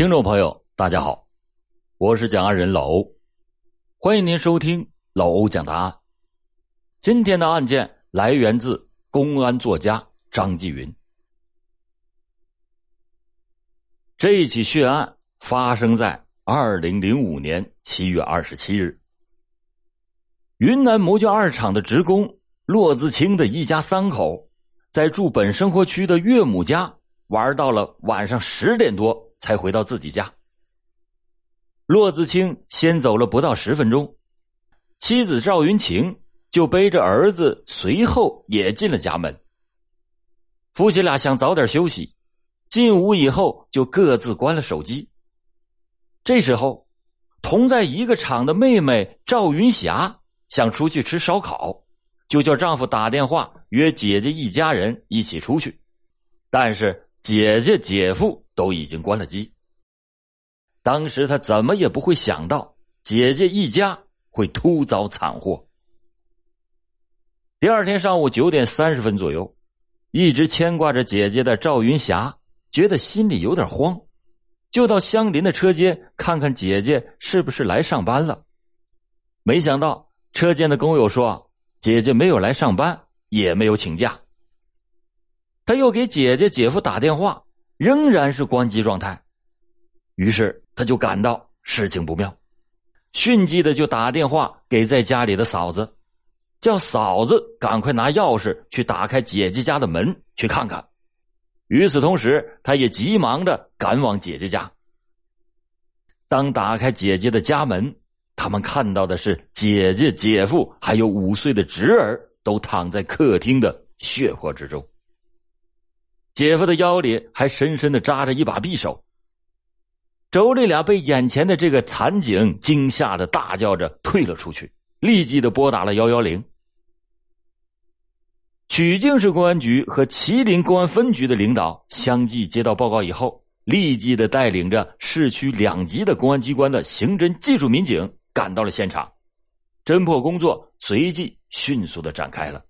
听众朋友，大家好，我是讲案人老欧，欢迎您收听老欧讲答案。今天的案件来源自公安作家张继云。这一起血案发生在二零零五年七月二十七日，云南模具二厂的职工骆自清的一家三口，在住本生活区的岳母家玩到了晚上十点多。才回到自己家。骆自清先走了不到十分钟，妻子赵云晴就背着儿子随后也进了家门。夫妻俩想早点休息，进屋以后就各自关了手机。这时候，同在一个厂的妹妹赵云霞想出去吃烧烤，就叫丈夫打电话约姐姐一家人一起出去，但是姐姐姐夫。都已经关了机。当时他怎么也不会想到姐姐一家会突遭惨祸。第二天上午九点三十分左右，一直牵挂着姐姐的赵云霞觉得心里有点慌，就到相邻的车间看看姐姐是不是来上班了。没想到车间的工友说姐姐没有来上班，也没有请假。他又给姐姐姐夫打电话。仍然是关机状态，于是他就感到事情不妙，迅即的就打电话给在家里的嫂子，叫嫂子赶快拿钥匙去打开姐姐家的门去看看。与此同时，他也急忙的赶往姐姐家。当打开姐姐的家门，他们看到的是姐姐、姐夫还有五岁的侄儿都躺在客厅的血泊之中。姐夫的腰里还深深的扎着一把匕首。妯娌俩被眼前的这个惨景惊吓的大叫着退了出去，立即的拨打了幺幺零。曲靖市公安局和麒麟公安分局的领导相继接到报告以后，立即的带领着市区两级的公安机关的刑侦技术民警赶到了现场，侦破工作随即迅速的展开了。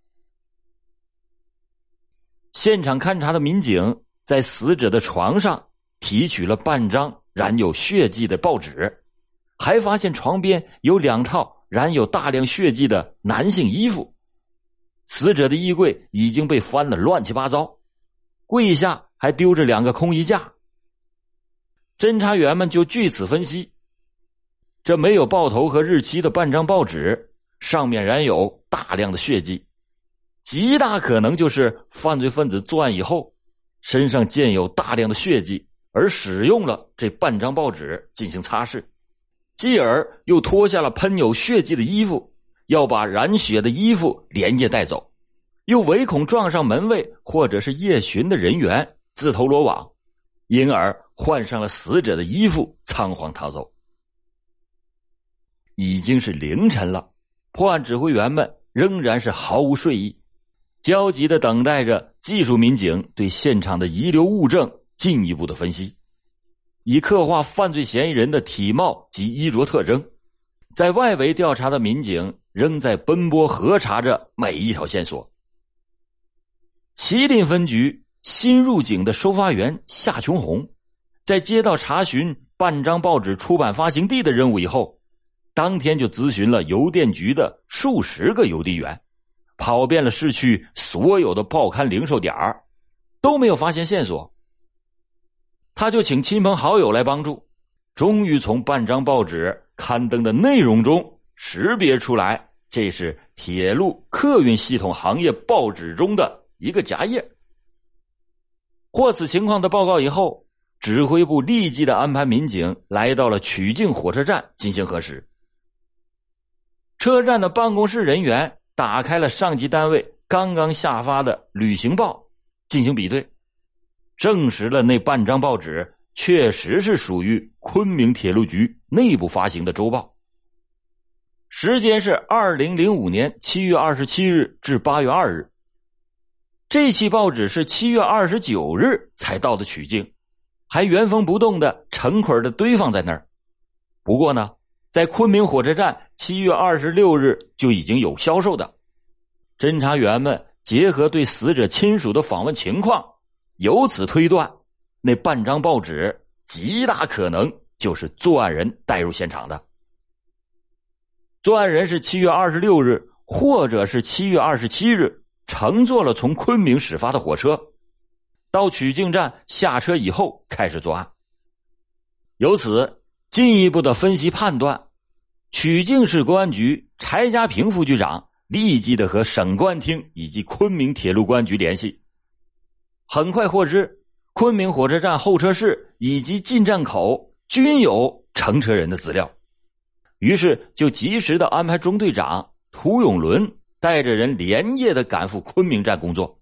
现场勘查的民警在死者的床上提取了半张染有血迹的报纸，还发现床边有两套染有大量血迹的男性衣服。死者的衣柜已经被翻得乱七八糟，柜下还丢着两个空衣架。侦查员们就据此分析，这没有报头和日期的半张报纸上面染有大量的血迹。极大可能就是犯罪分子作案以后，身上溅有大量的血迹，而使用了这半张报纸进行擦拭，继而又脱下了喷有血迹的衣服，要把染血的衣服连夜带走，又唯恐撞上门卫或者是夜巡的人员自投罗网，因而换上了死者的衣服，仓皇逃走。已经是凌晨了，破案指挥员们仍然是毫无睡意。焦急的等待着技术民警对现场的遗留物证进一步的分析，以刻画犯罪嫌疑人的体貌及衣着特征。在外围调查的民警仍在奔波核查着每一条线索。麒麟分局新入警的收发员夏琼红，在接到查询半张报纸出版发行地的任务以后，当天就咨询了邮电局的数十个邮递员。跑遍了市区所有的报刊零售点都没有发现线索。他就请亲朋好友来帮助，终于从半张报纸刊登的内容中识别出来，这是铁路客运系统行业报纸中的一个夹页。获此情况的报告以后，指挥部立即的安排民警来到了曲靖火车站进行核实。车站的办公室人员。打开了上级单位刚刚下发的旅行报，进行比对，证实了那半张报纸确实是属于昆明铁路局内部发行的周报。时间是二零零五年七月二十七日至八月二日。这期报纸是七月二十九日才到的曲靖，还原封不动的成捆的堆放在那儿。不过呢。在昆明火车站，七月二十六日就已经有销售的。侦查员们结合对死者亲属的访问情况，由此推断，那半张报纸极大可能就是作案人带入现场的。作案人是七月二十六日，或者是七月二十七日，乘坐了从昆明始发的火车，到曲靖站下车以后开始作案。由此进一步的分析判断，曲靖市公安局柴家坪副局长立即的和省公安厅以及昆明铁路公安局联系，很快获知昆明火车站候车室以及进站口均有乘车人的资料。于是就及时的安排中队长涂永伦带着人连夜的赶赴昆明站工作。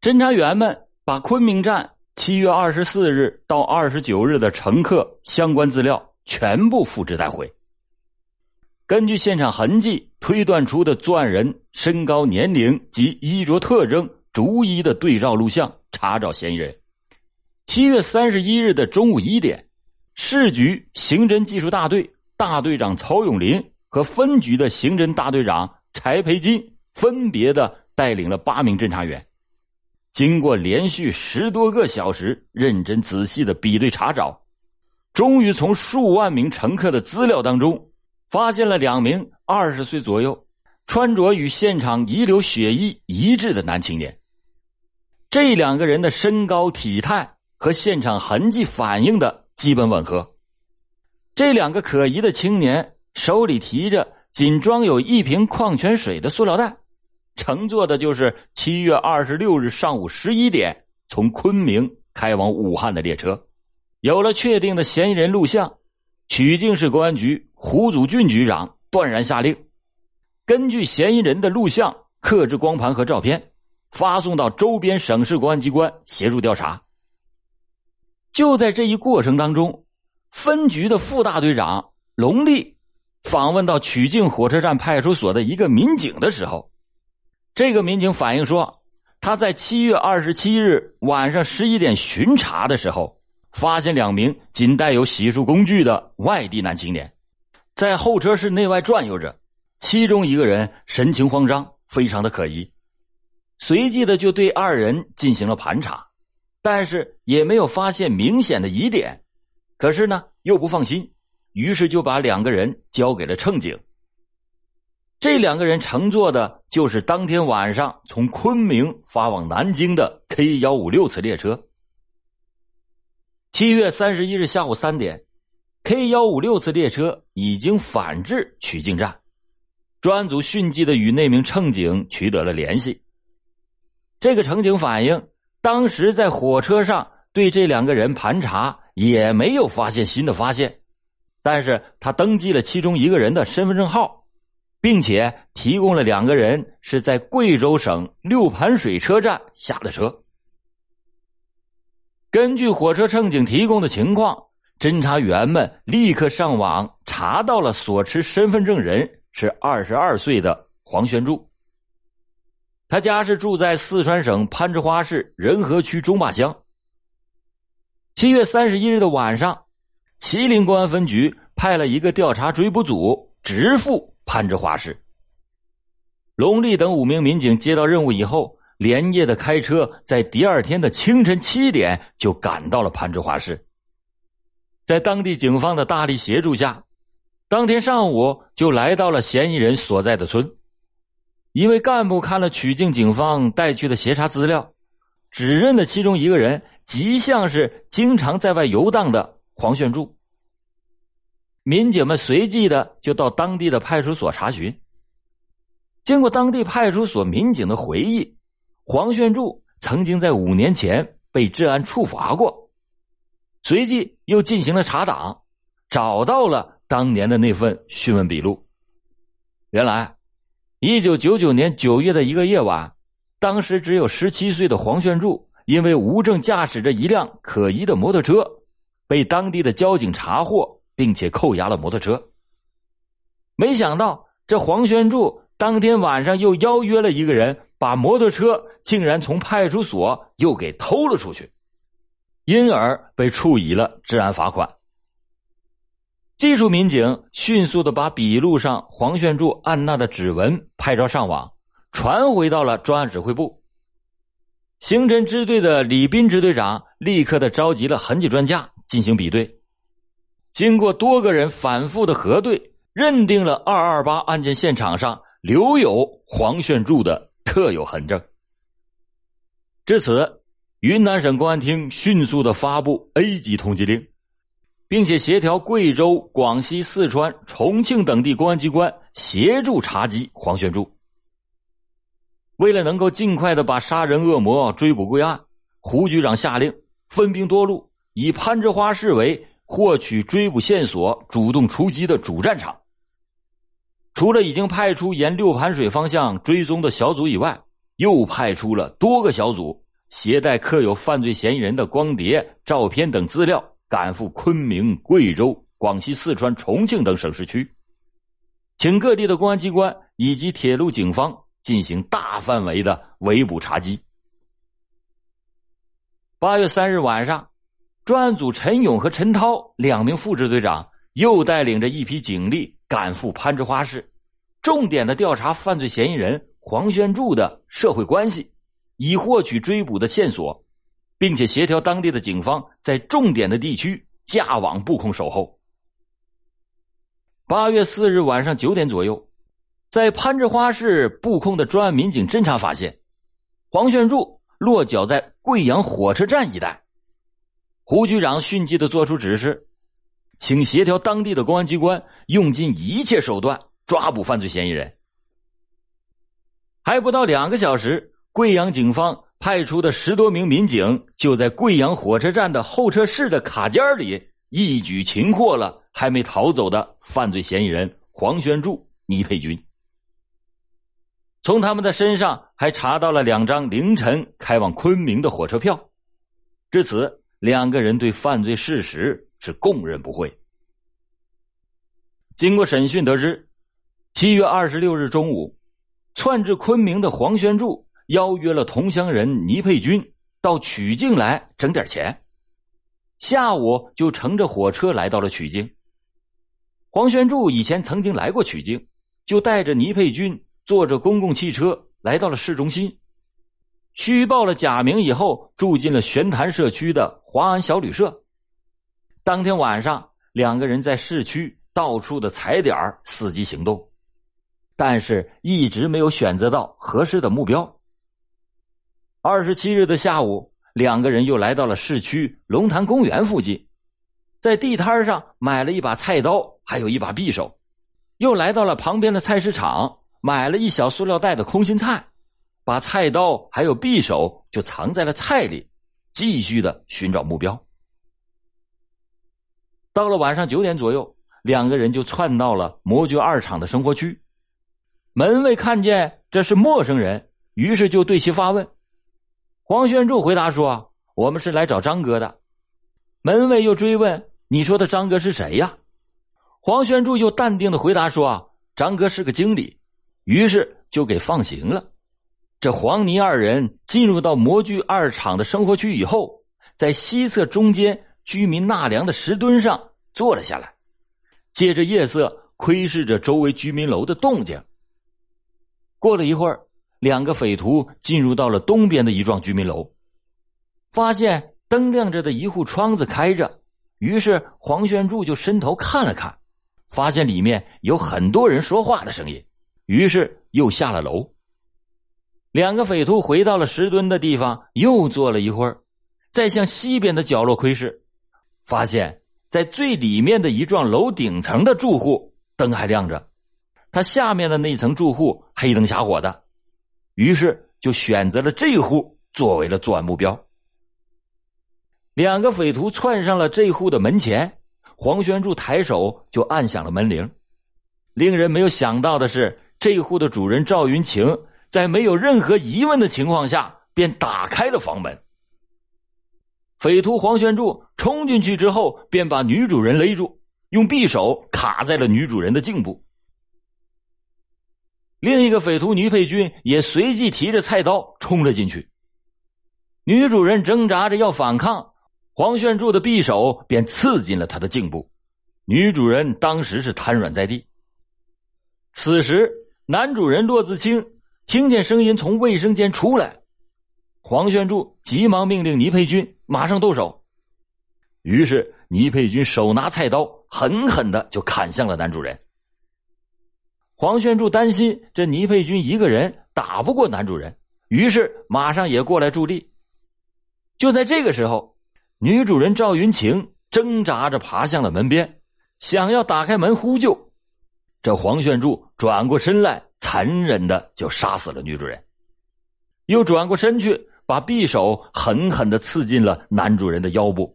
侦查员们把昆明站七月二十四日到二十九日的乘客相关资料全部复制带回。根据现场痕迹推断出的作案人身高、年龄及衣着特征，逐一的对照录像，查找嫌疑人。七月三十一日的中午一点，市局刑侦技术大队。大队长曹永林和分局的刑侦大队长柴培金分别的带领了八名侦查员，经过连续十多个小时认真仔细的比对查找，终于从数万名乘客的资料当中，发现了两名二十岁左右、穿着与现场遗留血衣一致的男青年。这两个人的身高、体态和现场痕迹反映的基本吻合。这两个可疑的青年手里提着仅装有一瓶矿泉水的塑料袋，乘坐的就是七月二十六日上午十一点从昆明开往武汉的列车。有了确定的嫌疑人录像，曲靖市公安局胡祖俊局长断然下令，根据嫌疑人的录像刻制光盘和照片，发送到周边省市公安机关协助调查。就在这一过程当中。分局的副大队长龙立访问到曲靖火车站派出所的一个民警的时候，这个民警反映说，他在七月二十七日晚上十一点巡查的时候，发现两名仅带有洗漱工具的外地男青年，在候车室内外转悠着，其中一个人神情慌张，非常的可疑，随即的就对二人进行了盘查，但是也没有发现明显的疑点。可是呢，又不放心，于是就把两个人交给了乘警。这两个人乘坐的就是当天晚上从昆明发往南京的 K 幺五六次列车。七月三十一日下午三点，K 幺五六次列车已经返至曲靖站，专案组迅即的与那名乘警取得了联系。这个乘警反映，当时在火车上对这两个人盘查。也没有发现新的发现，但是他登记了其中一个人的身份证号，并且提供了两个人是在贵州省六盘水车站下的车。根据火车乘警提供的情况，侦查员们立刻上网查到了所持身份证人是二十二岁的黄玄柱，他家是住在四川省攀枝花市仁和区中坝乡。七月三十一日的晚上，麒麟公安分局派了一个调查追捕组直赴攀枝花市。龙丽等五名民警接到任务以后，连夜的开车，在第二天的清晨七点就赶到了攀枝花市。在当地警方的大力协助下，当天上午就来到了嫌疑人所在的村。一位干部看了曲靖警方带去的协查资料，指认的其中一个人。极像是经常在外游荡的黄炫柱。民警们随即的就到当地的派出所查询。经过当地派出所民警的回忆，黄炫柱曾经在五年前被治安处罚过。随即又进行了查档，找到了当年的那份讯问笔录。原来，一九九九年九月的一个夜晚，当时只有十七岁的黄炫柱。因为无证驾驶着一辆可疑的摩托车，被当地的交警查获，并且扣押了摩托车。没想到，这黄宣柱当天晚上又邀约了一个人，把摩托车竟然从派出所又给偷了出去，因而被处以了治安罚款。技术民警迅速的把笔录上黄炫柱按捺的指纹拍照上网，传回到了专案指挥部。刑侦支队的李斌支队长立刻的召集了痕迹专家进行比对。经过多个人反复的核对，认定了二二八案件现场上留有黄炫柱的特有痕证。至此，云南省公安厅迅速的发布 A 级通缉令，并且协调贵州、广西、四川、重庆等地公安机关协助查缉黄玄柱。为了能够尽快的把杀人恶魔追捕归案，胡局长下令分兵多路，以攀枝花市为获取追捕线索、主动出击的主战场。除了已经派出沿六盘水方向追踪的小组以外，又派出了多个小组，携带刻有犯罪嫌疑人的光碟、照片等资料，赶赴昆明、贵州、广西、四川、重庆等省市区，请各地的公安机关以及铁路警方。进行大范围的围捕查缉。八月三日晚上，专案组陈勇和陈涛两名副支队长又带领着一批警力赶赴攀枝花市，重点的调查犯罪嫌疑人黄宣柱的社会关系，以获取追捕的线索，并且协调当地的警方在重点的地区架网布控守候。八月四日晚上九点左右。在攀枝花市布控的专案民警侦查发现，黄炫柱落脚在贵阳火车站一带。胡局长迅即的作出指示，请协调当地的公安机关用尽一切手段抓捕犯罪嫌疑人。还不到两个小时，贵阳警方派出的十多名民警就在贵阳火车站的候车室的卡间里一举擒获了还没逃走的犯罪嫌疑人黄宣柱、倪佩军。从他们的身上还查到了两张凌晨开往昆明的火车票，至此，两个人对犯罪事实是供认不讳。经过审讯得知，七月二十六日中午，窜至昆明的黄宣柱邀约了同乡人倪佩军到曲靖来整点钱，下午就乘着火车来到了曲靖。黄宣柱以前曾经来过曲靖，就带着倪佩军。坐着公共汽车来到了市中心，虚报了假名以后，住进了玄坛社区的华安小旅社。当天晚上，两个人在市区到处的踩点伺机行动，但是一直没有选择到合适的目标。二十七日的下午，两个人又来到了市区龙潭公园附近，在地摊上买了一把菜刀，还有一把匕首，又来到了旁边的菜市场。买了一小塑料袋的空心菜，把菜刀还有匕首就藏在了菜里，继续的寻找目标。到了晚上九点左右，两个人就窜到了魔爵二厂的生活区。门卫看见这是陌生人，于是就对其发问。黄宣柱回答说：“我们是来找张哥的。”门卫又追问：“你说的张哥是谁呀？”黄宣柱又淡定的回答说：“张哥是个经理。”于是就给放行了。这黄泥二人进入到模具二厂的生活区以后，在西侧中间居民纳凉的石墩上坐了下来，借着夜色窥视着周围居民楼的动静。过了一会儿，两个匪徒进入到了东边的一幢居民楼，发现灯亮着的一户窗子开着，于是黄宣柱就伸头看了看，发现里面有很多人说话的声音。于是又下了楼。两个匪徒回到了石墩的地方，又坐了一会儿，再向西边的角落窥视，发现，在最里面的一幢楼顶层的住户灯还亮着，他下面的那层住户黑灯瞎火的，于是就选择了这户作为了作案目标。两个匪徒窜上了这户的门前，黄宣柱抬手就按响了门铃。令人没有想到的是。这户的主人赵云晴在没有任何疑问的情况下，便打开了房门。匪徒黄玄柱冲进去之后，便把女主人勒住，用匕首卡在了女主人的颈部。另一个匪徒倪佩军也随即提着菜刀冲了进去。女主人挣扎着要反抗，黄炫柱的匕首便刺进了她的颈部，女主人当时是瘫软在地。此时。男主人骆自清听见声音从卫生间出来，黄炫柱急忙命令倪佩君马上动手。于是倪佩君手拿菜刀，狠狠的就砍向了男主人。黄炫柱担心这倪佩君一个人打不过男主人，于是马上也过来助力。就在这个时候，女主人赵云晴挣扎着爬向了门边，想要打开门呼救。这黄炫柱转过身来，残忍的就杀死了女主人，又转过身去，把匕首狠狠的刺进了男主人的腰部。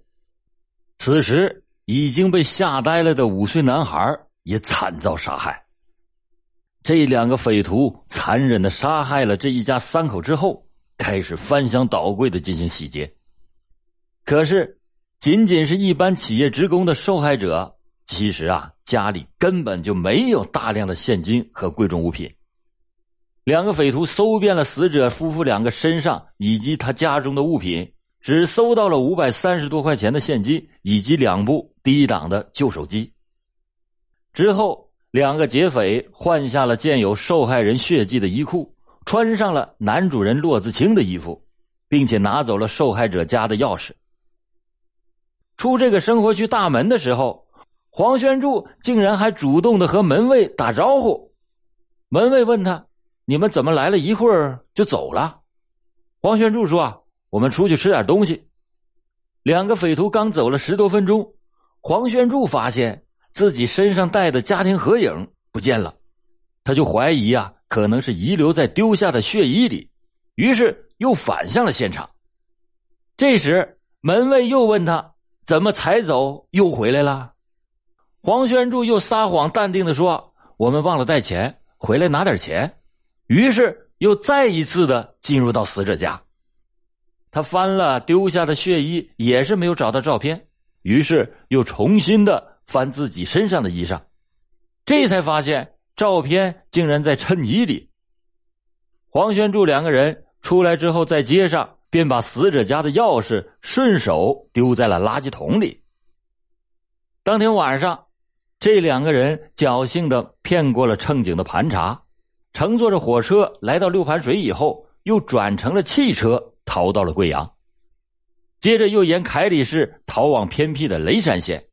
此时已经被吓呆了的五岁男孩也惨遭杀害。这两个匪徒残忍的杀害了这一家三口之后，开始翻箱倒柜的进行洗劫。可是，仅仅是一般企业职工的受害者，其实啊，家里根本就没有大量的现金和贵重物品。两个匪徒搜遍了死者夫妇两个身上以及他家中的物品，只搜到了五百三十多块钱的现金以及两部低档的旧手机。之后。两个劫匪换下了溅有受害人血迹的衣裤，穿上了男主人骆子清的衣服，并且拿走了受害者家的钥匙。出这个生活区大门的时候，黄宣柱竟然还主动的和门卫打招呼。门卫问他：“你们怎么来了一会儿就走了？”黄宣柱说：“啊我们出去吃点东西。”两个匪徒刚走了十多分钟，黄宣柱发现。自己身上带的家庭合影不见了，他就怀疑啊，可能是遗留在丢下的血衣里，于是又反向了现场。这时门卫又问他怎么才走又回来了，黄宣柱又撒谎淡定的说：“我们忘了带钱，回来拿点钱。”于是又再一次的进入到死者家，他翻了丢下的血衣，也是没有找到照片，于是又重新的。翻自己身上的衣裳，这才发现照片竟然在衬衣里。黄宣柱两个人出来之后，在街上便把死者家的钥匙顺手丢在了垃圾桶里。当天晚上，这两个人侥幸的骗过了乘警的盘查，乘坐着火车来到六盘水以后，又转乘了汽车逃到了贵阳，接着又沿凯里市逃往偏僻的雷山县。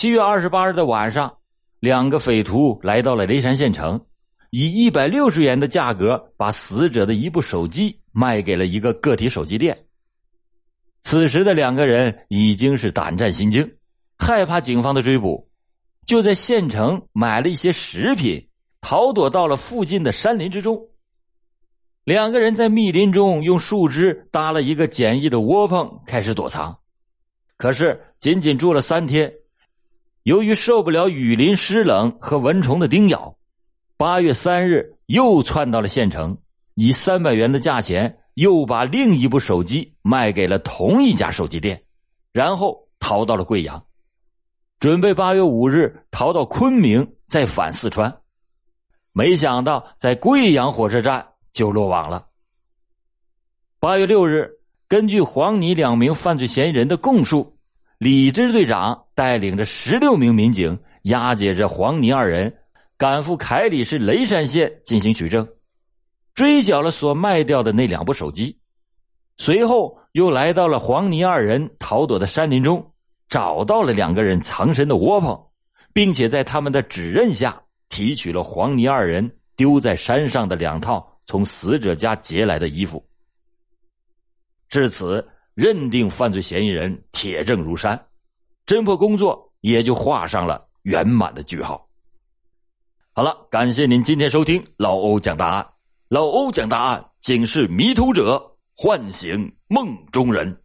七月二十八日的晚上，两个匪徒来到了雷山县城，以一百六十元的价格把死者的一部手机卖给了一个个体手机店。此时的两个人已经是胆战心惊，害怕警方的追捕，就在县城买了一些食品，逃躲到了附近的山林之中。两个人在密林中用树枝搭了一个简易的窝棚，开始躲藏。可是仅仅住了三天。由于受不了雨淋湿冷和蚊虫的叮咬，八月三日又窜到了县城，以三百元的价钱又把另一部手机卖给了同一家手机店，然后逃到了贵阳，准备八月五日逃到昆明再返四川，没想到在贵阳火车站就落网了。八月六日，根据黄泥两名犯罪嫌疑人的供述。李支队长带领着十六名民警押解着黄泥二人，赶赴凯里市雷山县进行取证，追缴了所卖掉的那两部手机。随后又来到了黄泥二人逃躲的山林中，找到了两个人藏身的窝棚，并且在他们的指认下提取了黄泥二人丢在山上的两套从死者家劫来的衣服。至此。认定犯罪嫌疑人铁证如山，侦破工作也就画上了圆满的句号。好了，感谢您今天收听老欧讲答案。老欧讲答案，警示迷途者，唤醒梦中人。